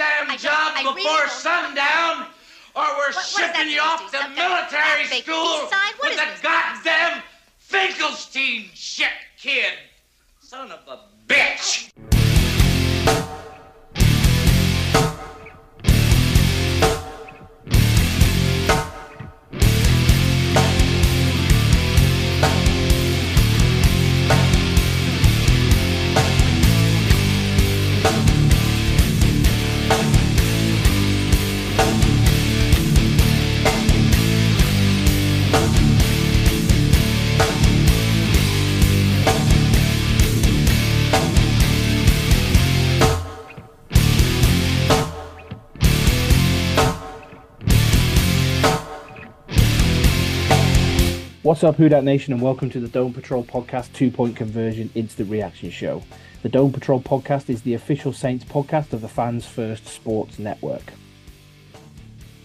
Goddamn I job I really before don't- sundown, or we're what shipping that you off to? Something military school with a goddamn Finkelstein shit kid. Son of a bitch. What's up, Who Dat Nation, and welcome to the Dome Patrol Podcast Two Point Conversion Instant Reaction Show. The Dome Patrol Podcast is the official Saints podcast of the Fans First Sports Network.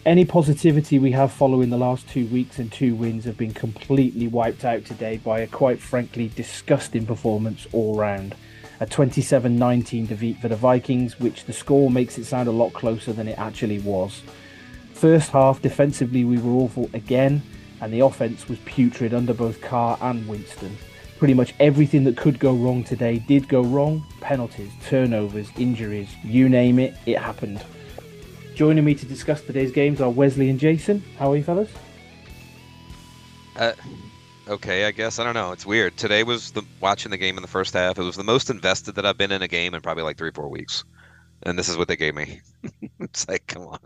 Any positivity we have following the last two weeks and two wins have been completely wiped out today by a quite frankly disgusting performance all round. A 27 19 defeat for the Vikings, which the score makes it sound a lot closer than it actually was. First half, defensively, we were awful again, and the offense was putrid under both Carr and Winston. Pretty much everything that could go wrong today did go wrong penalties, turnovers, injuries, you name it, it happened. Joining me to discuss today's games are Wesley and Jason. How are you, fellas? Uh, okay, I guess I don't know. It's weird. Today was the watching the game in the first half. It was the most invested that I've been in a game in probably like three, four weeks, and this is what they gave me. it's like, come on.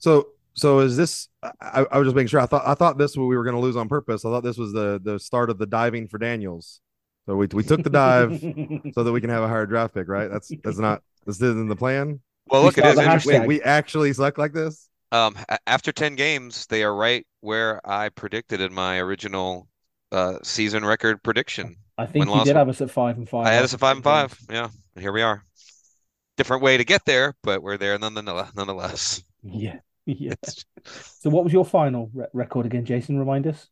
So so is this? I, I was just making sure. I thought I thought this we were going to lose on purpose. I thought this was the the start of the diving for Daniels. So we we took the dive so that we can have a higher draft pick, right? That's that's not this isn't the plan. Well, We look, it start is the interesting. hashtag. Wait, we actually select like this. Um, after ten games, they are right where I predicted in my original uh season record prediction. I think Win you loss did have us at five and five. I had us at five and five. games. Yeah, and here we are. Different way to get there, but we're there nonetheless. Nonetheless. Yeah, yeah. So, what was your final re- record again, Jason? Remind us.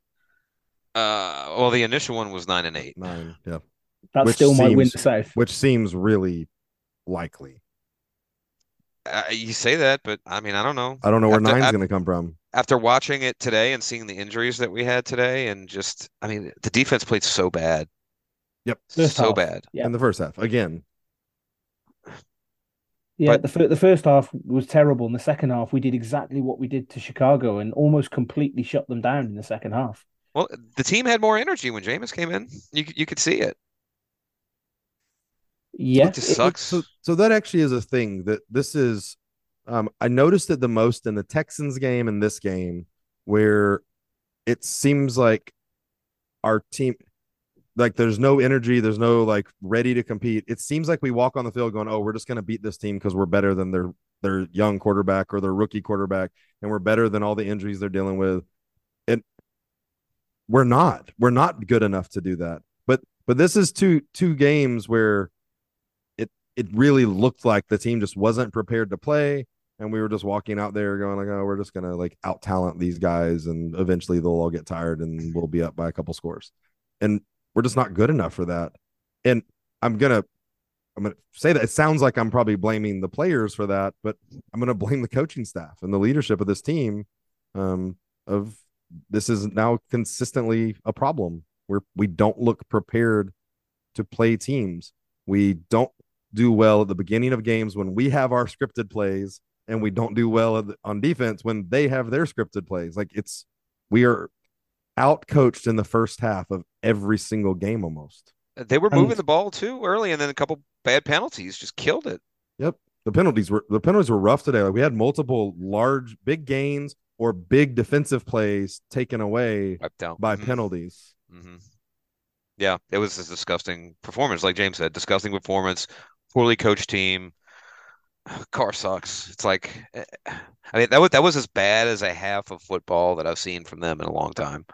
Uh, well, the initial one was nine and eight. Nine, yeah, That Which still might win seems- the South. which seems really likely. Uh, you say that, but I mean, I don't know. I don't know where After- nine's going to come from. after watching it today and seeing the injuries that we had today, and just, I mean, the defense played so bad. Yep. First so half. bad. Yeah. In the first half, again, Yeah, But- the fir- the first half was terrible. In the second half, we did exactly what we did to Chicago and almost completely shut them down in the second half. Well, the team had more energy when Jameis came in. You you could see it. Yeah, It just it- sucks. so so that actually is a thing that this is. Um, I noticed it the most in the Texans game and this game, where it seems like our team, like there's no energy, there's no like ready to compete. It seems like we walk on the field going, "Oh, we're just going to beat this team because we're better than their their young quarterback or their rookie quarterback, and we're better than all the injuries they're dealing with." And we're not. We're not good enough to do that. But but this is two two games where it it really looked like the team just wasn't prepared to play and we were just walking out there going like oh we're just gonna like out talent these guys and eventually they'll all get tired and we'll be up by a couple scores and we're just not good enough for that and i'm gonna i'm gonna say that it sounds like i'm probably blaming the players for that but i'm gonna blame the coaching staff and the leadership of this team um of this is now consistently a problem where we don't look prepared to play teams we don't do well at the beginning of games when we have our scripted plays and we don't do well on defense when they have their scripted plays. Like it's we are out coached in the first half of every single game almost. They were moving the ball too early, and then a couple bad penalties just killed it. Yep, the penalties were the penalties were rough today. Like we had multiple large, big gains or big defensive plays taken away by mm-hmm. penalties. Mm-hmm. Yeah, it was a disgusting performance. Like James said, disgusting performance, poorly coached team. Carr sucks. It's like, eh, I mean, that was that was as bad as a half of football that I've seen from them in a long time.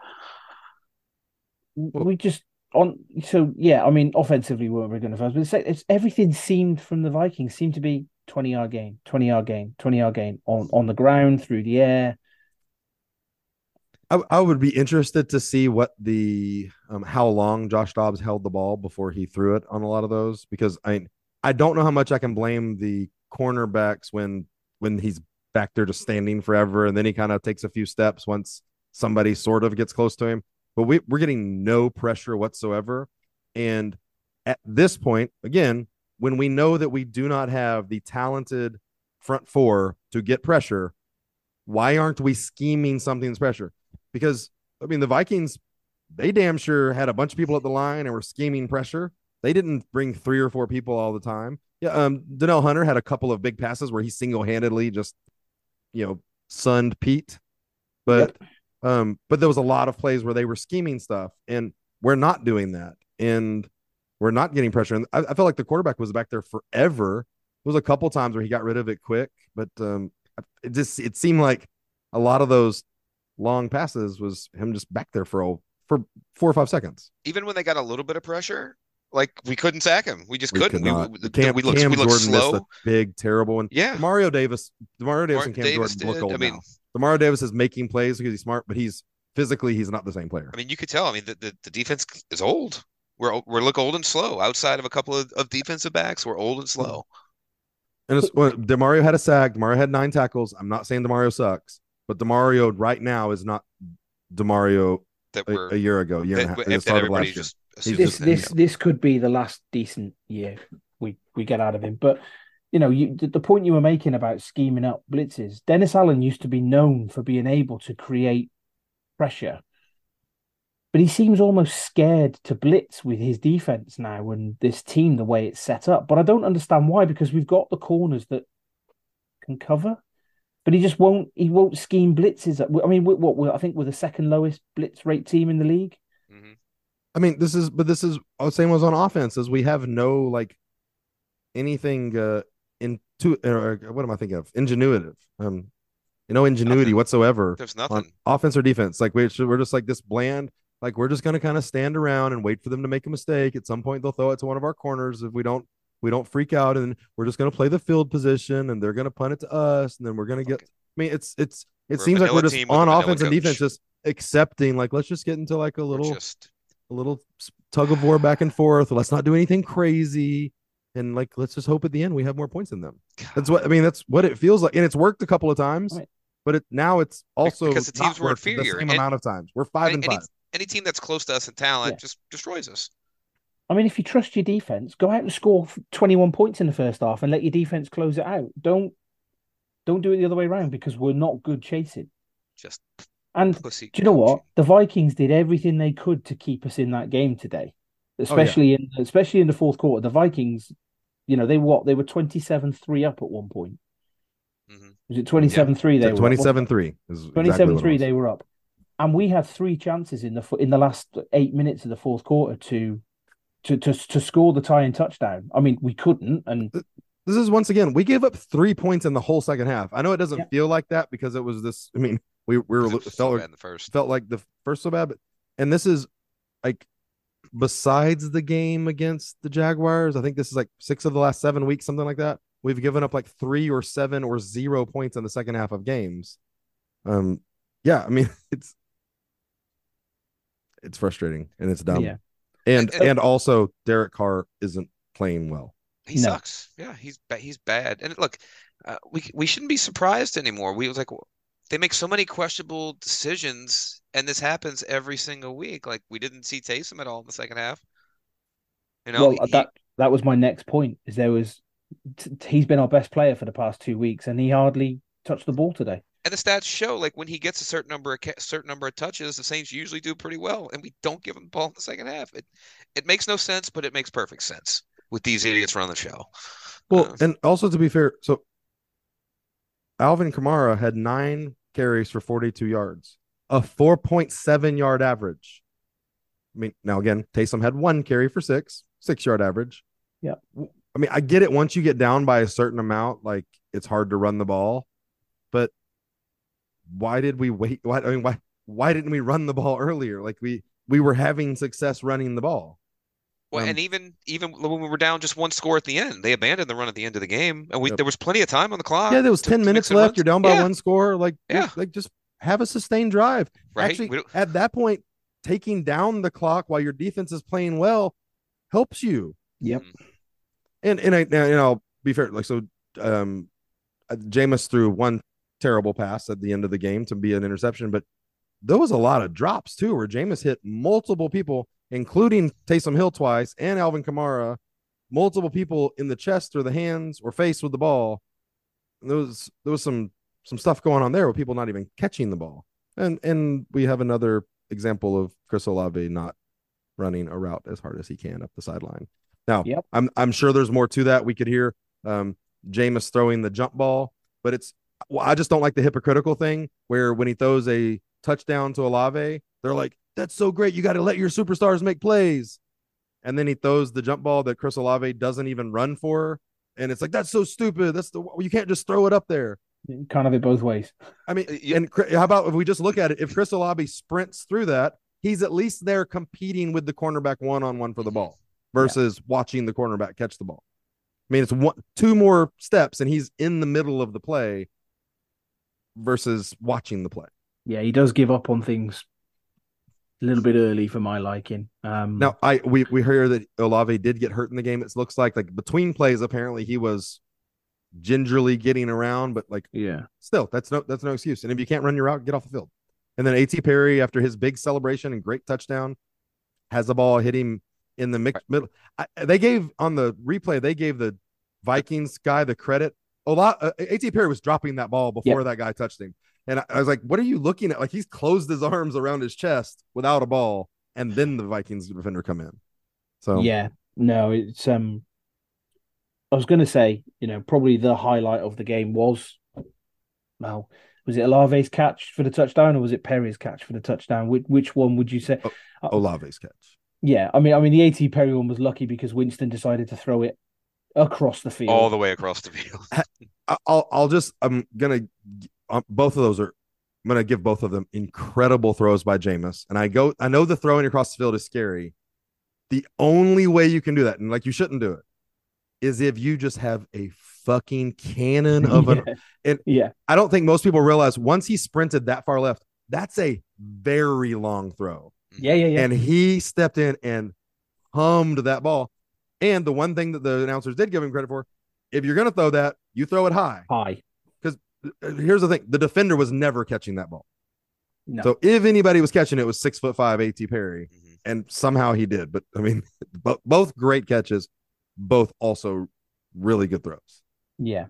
We just on so yeah. I mean, offensively, we weren't very good enough, but it's, it's everything seemed from the Vikings seemed to be twenty yard gain, twenty yard gain, twenty yard gain on on the ground through the air. I, I would be interested to see what the um, how long Josh Dobbs held the ball before he threw it on a lot of those because I I don't know how much I can blame the cornerbacks when when he's back there just standing forever and then he kind of takes a few steps once somebody sort of gets close to him. But we, we're getting no pressure whatsoever. And at this point again when we know that we do not have the talented front four to get pressure why aren't we scheming something that's pressure? Because i mean the vikings they damn sure had a bunch of people at the line and were scheming pressure they didn't bring three or four people all the time yeah, um, Danielle Hunter had a couple of big passes where he single handedly just, you know, sunned Pete, but yep. um, but there was a lot of plays where they were scheming stuff, and we're not doing that, and we're not getting pressure. And I, I felt like the quarterback was back there forever. There was a couple times where he got rid of it quick, but um, it just it seemed like a lot of those long passes was him just back there for a, for four or five seconds. Even when they got a little bit of pressure, like we couldn't sack him. We just we couldn't. Could we, Cam, we looked, Cam we looked Jordan slow. Missed a big, terrible one. Yeah. Mario Davis, Mario Davis Mar- and Cam Davis Jordan did. look old I mean, now. Mario Davis is making plays because he's smart, but he's physically he's not the same player. I mean, you could tell. I mean, the, the, the defense is old. We're we look old and slow. Outside of a couple of, of defensive backs, we're old and mm-hmm. slow. And it's, well, Demario had a sack. Demario had nine tackles. I'm not saying Demario sucks, but Demario right now is not Demario that a, a year ago, year that, and a half. That, that everybody just this this this could be the last decent year we we get out of him. But you know, you, the point you were making about scheming up blitzes, Dennis Allen used to be known for being able to create pressure, but he seems almost scared to blitz with his defense now and this team the way it's set up. But I don't understand why because we've got the corners that can cover. But he just won't. He won't scheme blitzes. I mean, what? what I think we're the second lowest blitz rate team in the league. I mean, this is, but this is the same was on offense as we have no like anything uh into or what am I thinking of? Ingenuitive. Um, you know, ingenuity nothing. whatsoever. There's nothing offense or defense. Like we're we're just like this bland. Like we're just gonna kind of stand around and wait for them to make a mistake. At some point, they'll throw it to one of our corners. If we don't, we don't freak out, and we're just gonna play the field position, and they're gonna punt it to us, and then we're gonna get. Okay. I mean, it's it's it we're seems like we're just on offense and defense, just accepting. Like let's just get into like a little. Just a little tug of war back and forth. Let's not do anything crazy. And like, let's just hope at the end we have more points than them. That's what I mean. That's what it feels like, and it's worked a couple of times. Right. But it now it's also because the teams were inferior. The same and, amount of times. We're five and any, five. Any team that's close to us in talent yeah. just destroys us. I mean, if you trust your defense, go out and score 21 points in the first half and let your defense close it out. Don't don't do it the other way around because we're not good chasing. Just and do you know what? The Vikings did everything they could to keep us in that game today, especially oh, yeah. in especially in the fourth quarter. The Vikings, you know, they what they were 27-3 up at one point. Mm-hmm. Was it 27-3 they were 27-3. 27-3 they were up. And we had three chances in the in the last 8 minutes of the fourth quarter to to to to score the tying touchdown. I mean, we couldn't and this is once again we gave up 3 points in the whole second half. I know it doesn't yeah. feel like that because it was this I mean we we were felt so like, the first felt like the first so bad, but and this is like besides the game against the Jaguars, I think this is like six of the last seven weeks, something like that. We've given up like three or seven or zero points in the second half of games. Um, yeah, I mean it's it's frustrating and it's dumb. Yeah. And And- and also Derek Carr isn't playing well. He No. sucks. Yeah, he's ba- he's bad. And look, uh, we we shouldn't be surprised anymore. We was like they make so many questionable decisions, and this happens every single week. Like we didn't see Taysom at all in the second half. You know, well, he- that that was my next point. Is there was t- he's been our best player for the past two weeks, and he hardly touched the ball today. and the stats show like when he gets a certain number of ca- certain number of touches, the Saints usually do pretty well, and we don't give him the ball in the second half. It it makes no sense, but it makes perfect sense with these idiots running the show. Well, Uh, and also to be fair, so Alvin Kamara had nine carries for 42 yards, a 4.7 yard average. I mean, now again, Taysom had one carry for six, six yard average. Yeah. I mean, I get it. Once you get down by a certain amount, like it's hard to run the ball, but why did we wait? Why, I mean, why, why didn't we run the ball earlier? Like we, we were having success running the ball. Well, Um, and even even when we were down just one score at the end, they abandoned the run at the end of the game, and we Yep. there was plenty of time on the clock. yeah, there was to- 10 to minutes some left. runs. You're down by Yeah, one score. Like, Yeah. like just have a sustained drive. right. Actually, at that point, taking down the clock while your defense is playing well helps you. Yep. Mhm. And and I now, you know, be fair, like so um uh, Jameis threw one terrible pass at the end of the game to be an interception, but there was a lot of drops too, where Jameis hit multiple people, including Taysom Hill twice and Alvin Kamara, multiple people in the chest or the hands or face with the ball. And there was there was some some stuff going on there with people not even catching the ball. And and we have another example of Chris Olave not running a route as hard as he can up the sideline. Now, Yep. I'm I'm sure there's more to that. We could hear um Jameis throwing the jump ball, but it's well, I just don't like the hypocritical thing where when he throws a touchdown to Olave, they're like, "That's so great! You got to let your superstars make plays." And then he throws the jump ball that Chris Olave doesn't even run for, and it's like that's so stupid. That's the you can't just throw it up there. Kind Can't it both ways. I mean, Uh, and Chri- how about if we just look at it? If Chris Olave sprints through that, he's at least there competing with the cornerback one on one for the Mhm. ball versus watching the cornerback catch the ball. I mean, it's one, two more steps, and he's in the middle of the play versus watching the play. Yeah, he does give up on things a little bit early for my liking. Um, Now, I we we hear that Olave did get hurt in the game. It looks like like between plays, apparently he was gingerly getting around, but like yeah, still, that's no that's no excuse. And if you can't run your route, get off the field. And then A.T. Perry, after his big celebration and great touchdown, has the ball hit him in the mix middle. I, they gave on the replay, they gave the Vikings guy the credit. A lot. Uh, A.T. Perry was dropping that ball before that guy touched him, and I, I was like, "What are you looking at?" Like he's closed his arms around his chest without a ball, and then the Vikings defender come in. So yeah. No, it's um. I was going to say, you know, probably the highlight of the game was, well, was it Olave's catch for the touchdown or was it Perry's catch for the touchdown? Which which one would you say? Olave's catch. Yeah, I mean, I mean, the A.T. Perry one was lucky because Winston decided to throw it across the field. all the way across the field. I'll I'll just I'm gonna um, both of those are I'm gonna give both of them incredible throws by Jameis. And I go I know the throwing across the field is scary. The only way you can do that, and like you shouldn't do it, is if you just have a fucking cannon of an yeah. and- yeah, I don't think most people realize once he sprinted that far left, that's a very long throw. yeah, yeah, yeah. And he stepped in and hummed that ball. And the one thing that the announcers did give him credit for, if you're going to throw that, you throw it high. High. Here's the thing: the defender was never catching that ball. No. So if anybody was catching it, it was six foot five A.T. Perry, Mhm. and somehow he did. But I mean, bo- both great catches, both also really good throws. yeah,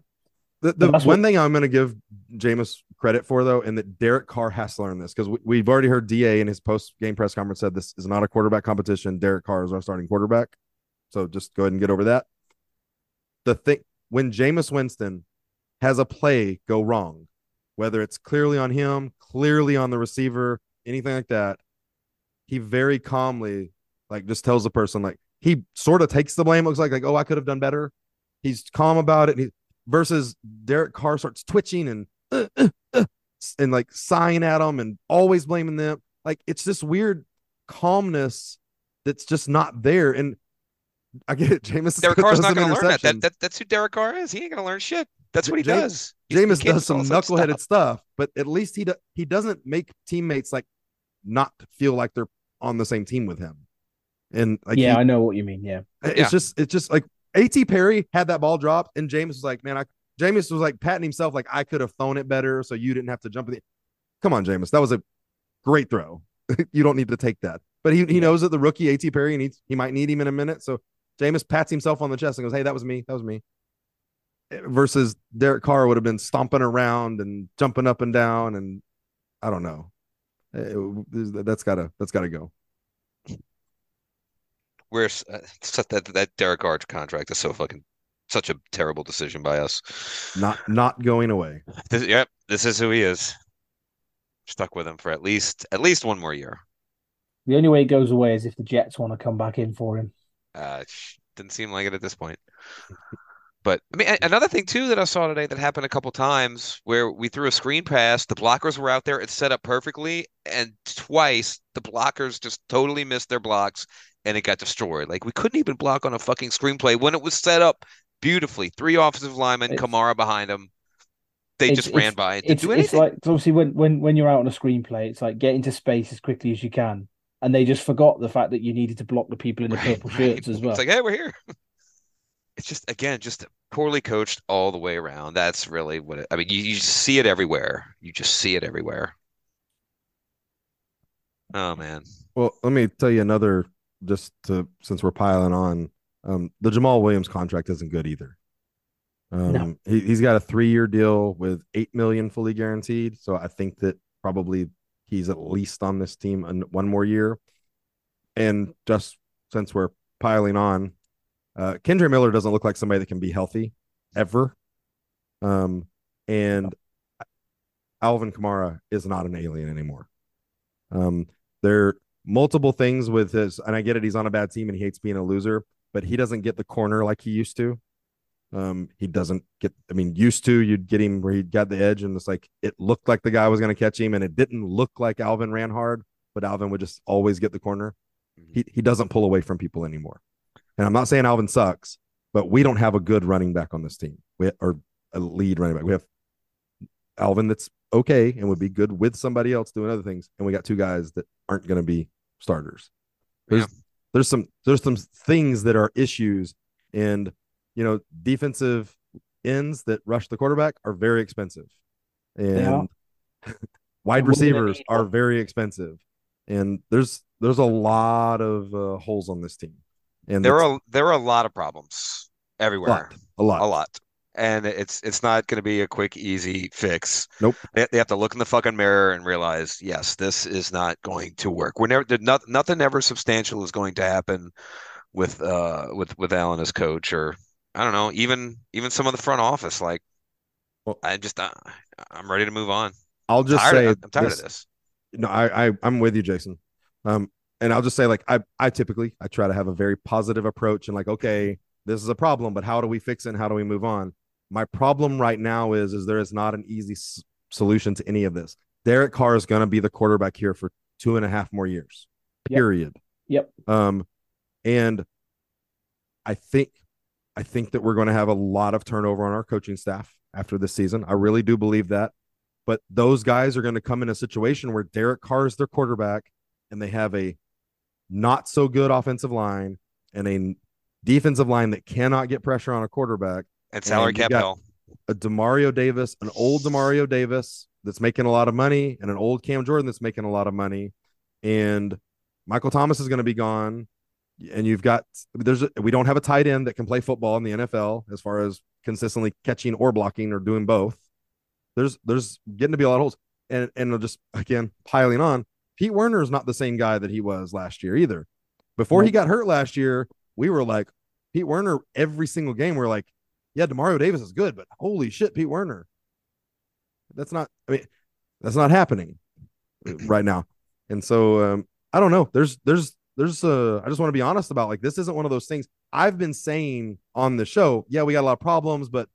The, the one what- thing I'm going to give Jameis credit for, though, and that Derek Carr has to learn this because we, we've already heard DA in his post game press conference said this is not a quarterback competition. Derek Carr is our starting quarterback. So just go ahead and get over that. The thing when Jameis Winston has a play go wrong, whether it's clearly on him, clearly on the receiver, anything like that, he very calmly like just tells the person like he sort of takes the blame. Looks like like oh I could have done better. He's calm about it. He, versus Derek Carr starts twitching and uh, uh, uh, and like sighing at them and always blaming them. Like it's this weird calmness that's just not there. And I get it. Jameis Derek Carr's not going to learn that. that. That that's who Derek Carr is. He ain't gonna learn shit. That's what he Jame- does. He's- he Jameis does some knuckleheaded stuff, but at least he do, he doesn't make teammates like not feel like they're on the same team with him. And like yeah, he- I know what you mean. Yeah. it's Yeah. just it's just like A.T. Perry had that ball dropped, and James was like, man, I Jameis was like patting himself like I could have thrown it better, so you didn't have to jump in. The... Come on, Jameis, that was a great throw. you don't need to take that. But he he knows that the rookie A.T. Perry needs he might need him in a minute, so Jameis pats himself on the chest and goes, "Hey, that was me. That was me." Versus Derek Carr would have been stomping around and jumping up and down, and I don't know. It- that's gotta that's gotta go. We're uh, that that Derek Carr contract is so fucking such a terrible decision by us. Not not going away. This, yep, this is who he is. Stuck with him for at least at least one more year. The only way it goes away is if the Jets want to come back in for him. Uh, sh- didn't seem like it at this point. But I mean, another thing too that I saw today that happened a couple times where we threw a screen pass, the blockers were out there, it's set up perfectly, and twice the blockers just totally missed their blocks and it got destroyed. Like we couldn't even block on a fucking screenplay when it was set up beautifully. Three offensive linemen, It's- Kamara behind them. They It's- just ran it's- by didn't It's it's like obviously when when when you're out on a screenplay, it's like get into space as quickly as you can, and they just forgot the fact that you needed to block the people in the Right, purple right. shirts as well. It's like, hey, we're here. It's just again, just poorly coached all the way around. That's really what it, I mean. You, you just see it everywhere. You just see it everywhere. Oh man, Well, let me tell you another just to since we're piling on. Um, the Jamaal Williams contract isn't good either. Um, No. he, he's got a three-year deal with eight million fully guaranteed. So I think that probably he's at least on this team one more year. And just since we're piling on, uh, Kendre Miller doesn't look like somebody that can be healthy ever. Um, and Alvin Kamara is not an alien anymore. Um, there are multiple things with his, and I get it, he's on a bad team and he hates being a loser, but he doesn't get the corner like he used to. Um, he doesn't get, I mean, used to, you'd get him where he got the edge and it's like it looked like the guy was going to catch him, and it didn't look like Alvin ran hard, but Alvin would just always get the corner. He, he doesn't pull away from people anymore. And I'm not saying Alvin sucks, but we don't have a good running back on this team. We or a lead running back. We have Alvin that's okay and would be good with somebody else doing other things, and we got two guys that aren't going to be starters. There's Yeah. there's some there's some things that are issues, and you know defensive ends that rush the quarterback are very expensive, and wide we're gonna receivers are very expensive, and there's there's a lot of uh, holes on this team, and there are there are a lot of problems a everywhere. lot, a lot, a lot. And it's it's not going to be a quick, easy fix. Nope. They, they have to look in the fucking mirror and realize, yes, this is not going to work. We're never, not, nothing ever substantial is going to happen with uh with with Allen as coach, or I don't know, even even some of the front office. Like, Well- I just uh, I'm ready to move on. I'll just tired, say I'm tired this- of this. no, I, I I'm with you, Jason. Um, and I'll just say like I I typically I try to have a very positive approach and like okay, this is a problem, but how do we fix it? and How do we move on? My problem right now is is there is not an easy s- solution to any of this. Derek Carr is going to be the quarterback here for two and a half more years. Yep. Period. Yep. Um, and I think I think that we're going to have a lot of turnover on our coaching staff after this season. I really do believe that. But those guys are going to come in a situation where Derek Carr is their quarterback and they have a not so good offensive line and a defensive line that cannot get pressure on a quarterback. And salary and cap hell. A Demario Davis, an old Demario Davis that's making a lot of money, and an old Cam Jordan that's making a lot of money. And Michael Thomas is going to be gone. And you've got there's a, we don't have a tight end that can play football in the NFL as far as consistently catching or blocking or doing both. There's there's getting to be a lot of holes. And and just again piling on, Pete Werner is not the same guy that he was last year either. Before he got hurt last year, we were like Pete Werner every single game. We're like, yeah, Demario Davis is good, but holy shit, Pete Werner. That's not. I mean, that's not happening right now. And so um, I don't know. There's there's there's uh I just want to be honest about like this isn't one of those things I've been saying on the show. Yeah, we got a lot of problems, but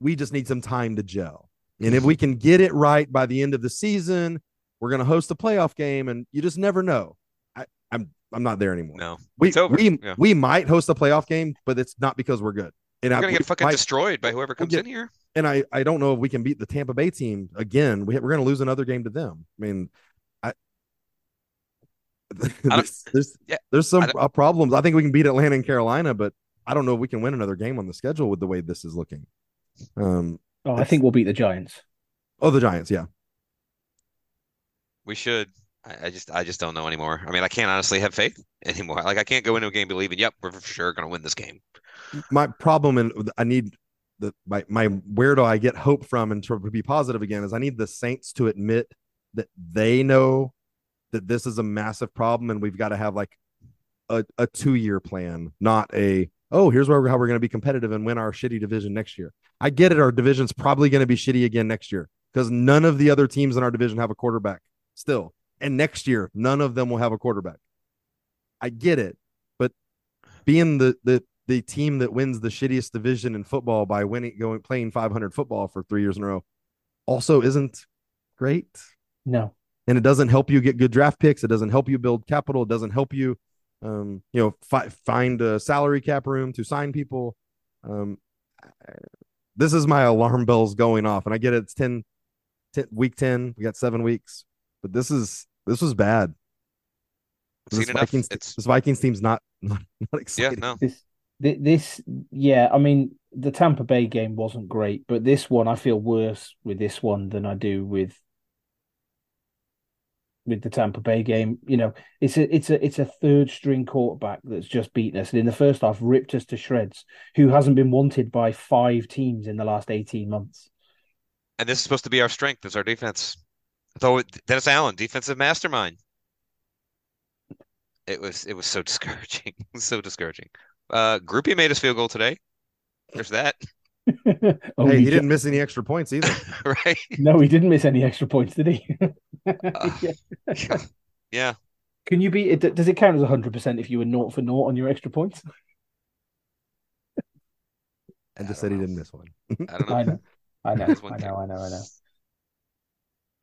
we just need some time to gel. And if we can get it right by the end of the season, we're going to host a playoff game and you just never know. I I'm I'm not there anymore. No, we it's over. we Yeah. we might host a playoff game, but it's not because we're good. And we're I, gonna get fucking might- destroyed by whoever comes get- in here. and I I don't know if we can beat the Tampa Bay team again. We, we're going to lose another game to them. I mean, I. there's there's, yeah, there's some I uh, problems. I think we can beat Atlanta and Carolina, but I don't know if we can win another game on the schedule with the way this is looking. Um. Oh, I think we'll beat the Giants. Oh, the Giants. Yeah. We should. I, I just I just don't know anymore. I mean, I can't honestly have faith anymore. Like I can't go into a game believing, yep, we're for sure gonna win this game. my problem and I need the my my where do I get hope from and to be positive again is I need the Saints to admit that they know that this is a massive problem and we've got to have like a, a two year plan, not a oh here's where we're, how we're going to be competitive and win our shitty division next year. I get it, our division's probably going to be shitty again next year because none of the other teams in our division have a quarterback still, and next year none of them will have a quarterback. I get it, but being the the the team that wins the shittiest division in football by winning going playing 500 football for three years in a row also isn't great. No. and it doesn't help you get good draft picks. It doesn't help you build capital. It doesn't help you um you know fi- find a salary cap room to sign people. Um this is my alarm bells going off and i get it. It's 10, 10 week 10 we got seven weeks but this is this was bad this seen vikings, It's this vikings team's not not, not yeah, exciting no. This, this, yeah. I mean, the Tampa Bay game wasn't great, but this one, I feel worse with this one than I do with with the Tampa Bay game. You know, it's a it's a it's a third string quarterback that's just beaten us, and in the first half ripped us to shreds. Who hasn't been wanted by five teams in the last eighteen months? And this is supposed to be our strength is our defense. Though Dennis Allen, defensive mastermind. It was it was so discouraging. so discouraging. Uh Grupe made his field goal today. There's that. oh, hey, he he didn't miss any extra points either. right? No, he didn't miss any extra points, did he? Uh, yeah. Can you be? Does it count as hundred percent if you were naught for naught on your extra points? and I just don't said he didn't miss one. I don't know. I know, I know, I know, I know, I know.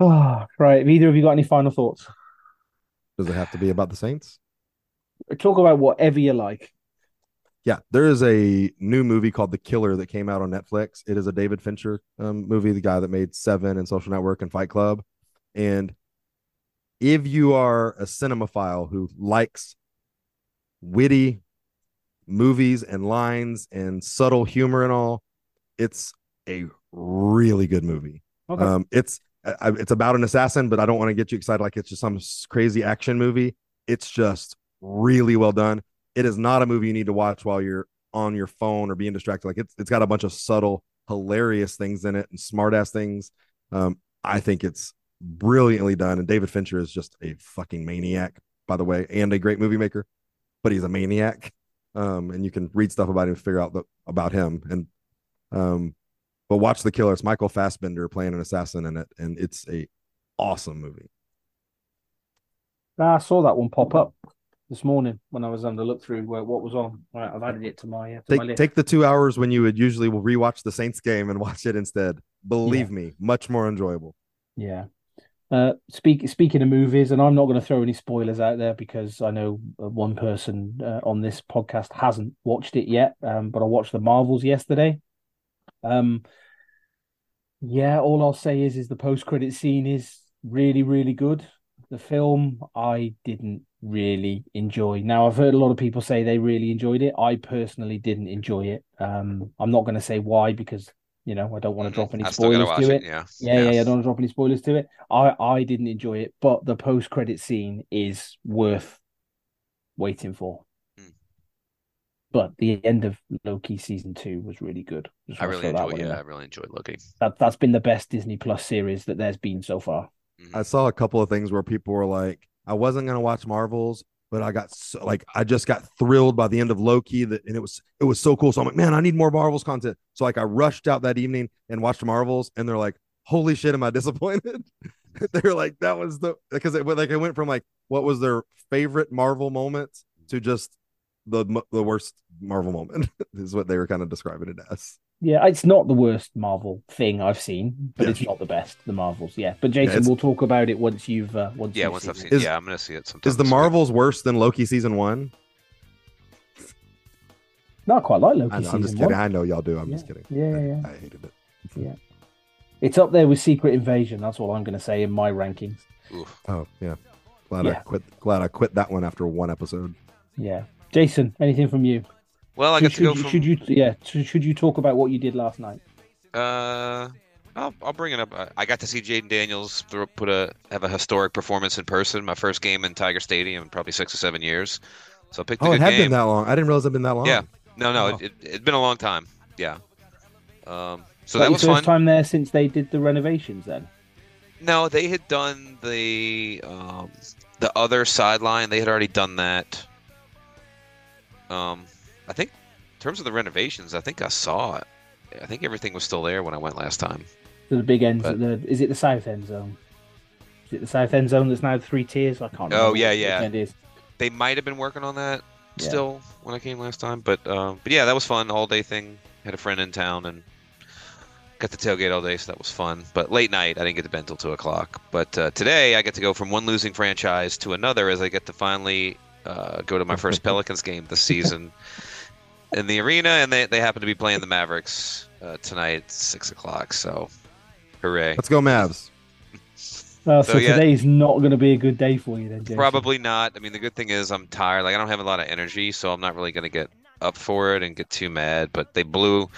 Oh, right. Have either of you got any final thoughts? Does it have to be about the Saints? Talk about whatever you like. Yeah, there is a new movie called The Killer that came out on Netflix. It is a David Fincher um, movie, the guy that made Seven and Social Network and Fight Club. And if you are a cinemaphile who likes witty movies and lines and subtle humor and all, it's a really good movie. Okay. Um, it's I, it's about an assassin, but I don't want to get you excited like it's just some crazy action movie. It's just really well done. It is not a movie you need to watch while you're on your phone or being distracted. Like it's it's got a bunch of subtle, hilarious things in it and smart ass things. Um, I think it's brilliantly done. And David Fincher is just a fucking maniac, by the way, and a great movie maker, but he's a maniac. Um, and you can read stuff about him, figure out the, about him. And um, but watch The Killer. It's Michael Fassbender playing an assassin in it, and it's a awesome movie. I saw that one pop up this morning when I was on the look through where, what was on. Right, I've added it to my, uh, to my Take list. take the two hours when you would usually rewatch the Saints game and watch it instead. Believe me, much more enjoyable. Yeah. Uh, speak, speaking of movies, and I'm not going to throw any spoilers out there because I know uh, one person uh, on this podcast hasn't watched it yet. Um, but I watched the Marvels yesterday. Um, yeah, all I'll say is, is the post-credit scene is really, really good. The film I didn't really enjoy. Now I've heard a lot of people say they really enjoyed it. I personally didn't enjoy it. Um, I'm not going to say why because you know I don't want to drop any spoilers to it. it. Yeah. Yeah, yeah, yeah. I don't want to drop any spoilers to it. I I didn't enjoy it, but the post credit scene is worth waiting for. But the end of Loki season two was really good. Just I really throw that enjoy. one in Yeah, I really enjoyed looking. That that's been the best Disney Plus series that there's been so far. Mhm. I saw a couple of things where people were like, I wasn't gonna watch Marvels, but I got so, like I just got thrilled by the end of Loki that and it was it was so cool. So I'm like, man, I need more Marvels content. So like I rushed out that evening and watched Marvels, and they're like, holy shit, am I disappointed? they're like, that was the because it went like it went from like what was their favorite Marvel moment to just the the worst Marvel moment is what they were kind of describing it as. Yeah, it's not the worst Marvel thing I've seen, but Yeah. it's not the best. The Marvels, yeah. But Jason, it's- we'll talk about it once you've uh, once Yeah, you've once I've seen. it. Is- yeah, I'm gonna see it sometime. Is the this week. Marvels worse than Loki season one? No, I quite like Loki I know, season I'm just kidding. one. I know y'all do. I'm just kidding. Yeah, yeah, I- yeah. I, hated it. Yeah, it's up there with Secret Invasion. That's all I'm going to say in my rankings. Oof. Oh yeah. Glad I quit. Glad I quit that one after one episode. Yeah, Jason, anything from you? Well, I should, got to go should you- from. should you? Yeah, should, should you talk about what you did last night? Uh, I'll, I'll bring it up. I- I got to see Jayden Daniels throw, put a have a historic performance in person. My first game in Tiger Stadium in probably six or seven years. So I picked a Oh, good it had game. been that long. I didn't realize it'd been that long. Yeah. No, no, Oh. it, it, it'd been a long time. Yeah. Um, so Like that your was first fun. time there since they did the renovations. Then No, they had done the um, the other sideline. They had already done that. Um, I think in terms of the renovations, I think I saw it. I think everything was still there when I went last time. to the big ends. But- the is it the south end zone? Is it the south end zone that's now three tiers? I can't. Oh, yeah, yeah. end. They might have been working on that Yeah. still when I came last time, but um, but yeah, that was fun. All day thing. Had a friend in town and got the tailgate all day, so that was fun. But late night, I didn't get to bed until two o'clock. But uh, today, I get to go from one losing franchise to another as I get to finally uh, go to my first Pelicans game this season in the arena, and they they happen to be playing the Mavericks uh, tonight at six o'clock. So, hooray! Let's go Mavs. Uh, so So, yeah. today's not going to be a good day for you then, Jason. Probably not. I mean, the good thing is I'm tired. Like I don't have a lot of energy, so I'm not really gonna get up for it and get too mad. But they blew,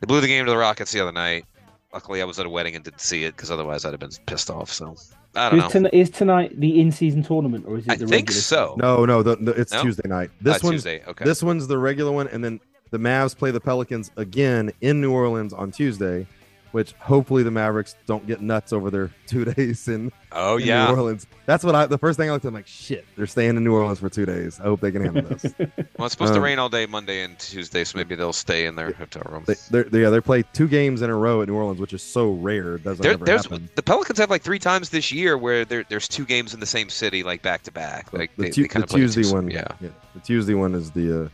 they blew the game to the Rockets the other night. Luckily, I was at a wedding and didn't see it because otherwise I'd have been pissed off. So I don't Is, know. ton- is tonight the in-season tournament or is it I the think regular so. No, no, the, the, it's No? Tuesday night. Uh, This one's Tuesday. Okay. this one's the regular one, and then the Mavs play the Pelicans again in New Orleans on Tuesday, which hopefully the Mavericks don't get nuts over their two days in, oh in yeah. New Orleans. That's what I. The first thing I looked at, I'm like, shit, they're staying in New Orleans for two days. I hope they can handle this. Well, it's supposed to Um, rain all day Monday and Tuesday, so maybe they'll stay in their hotel room. they, they're, they, yeah, they play two games in a row at New Orleans, which is so rare. It doesn't There, ever there's happen. the Pelicans have like three times this year where there, there's two games in the same city, like back to back. Like The, they, Tu- they kind the of Tuesday two- one, Yeah. the Tuesday one is the uh,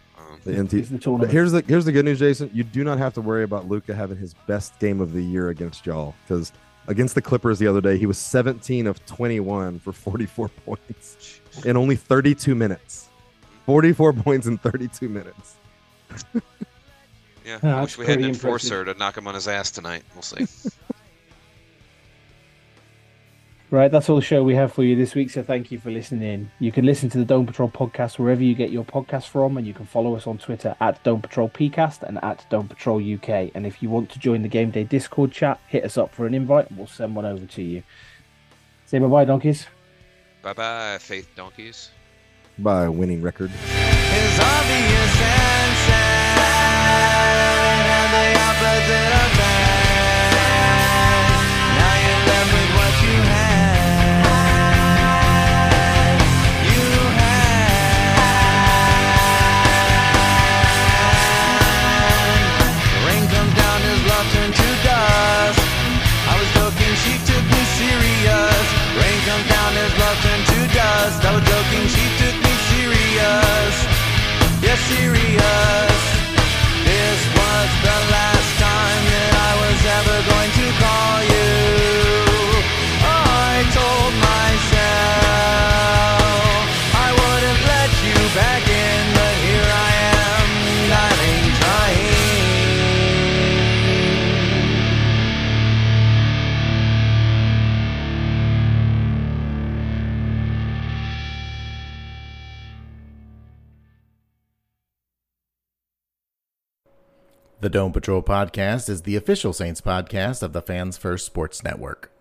the NT. the But here's the here's the good news, Jason. You do not have to worry about Luka having his best game of the year against y'all because against the Clippers the other day he was 17 of 21 for 44 points in only 32 minutes. 44 points in 32 minutes. Yeah, Yeah, I wish we had an pretty enforcer to knock him on his ass tonight. We'll see. Right, that's all the show we have for you this week. So thank you for listening in. You can listen to the Dome Patrol podcast wherever you get your podcast from, and you can follow us on Twitter at Dome Patrol PCast and at Dome Patrol UK. And if you want to join the Game Day Discord chat, hit us up for an invite, and we'll send one over to you. Say bye bye, donkeys. bye bye, Faith Donkeys. Bye, winning record. is obvious and sad, and the opposite of bad. The Dome Patrol podcast is the official Saints podcast of the Fans First Sports Network.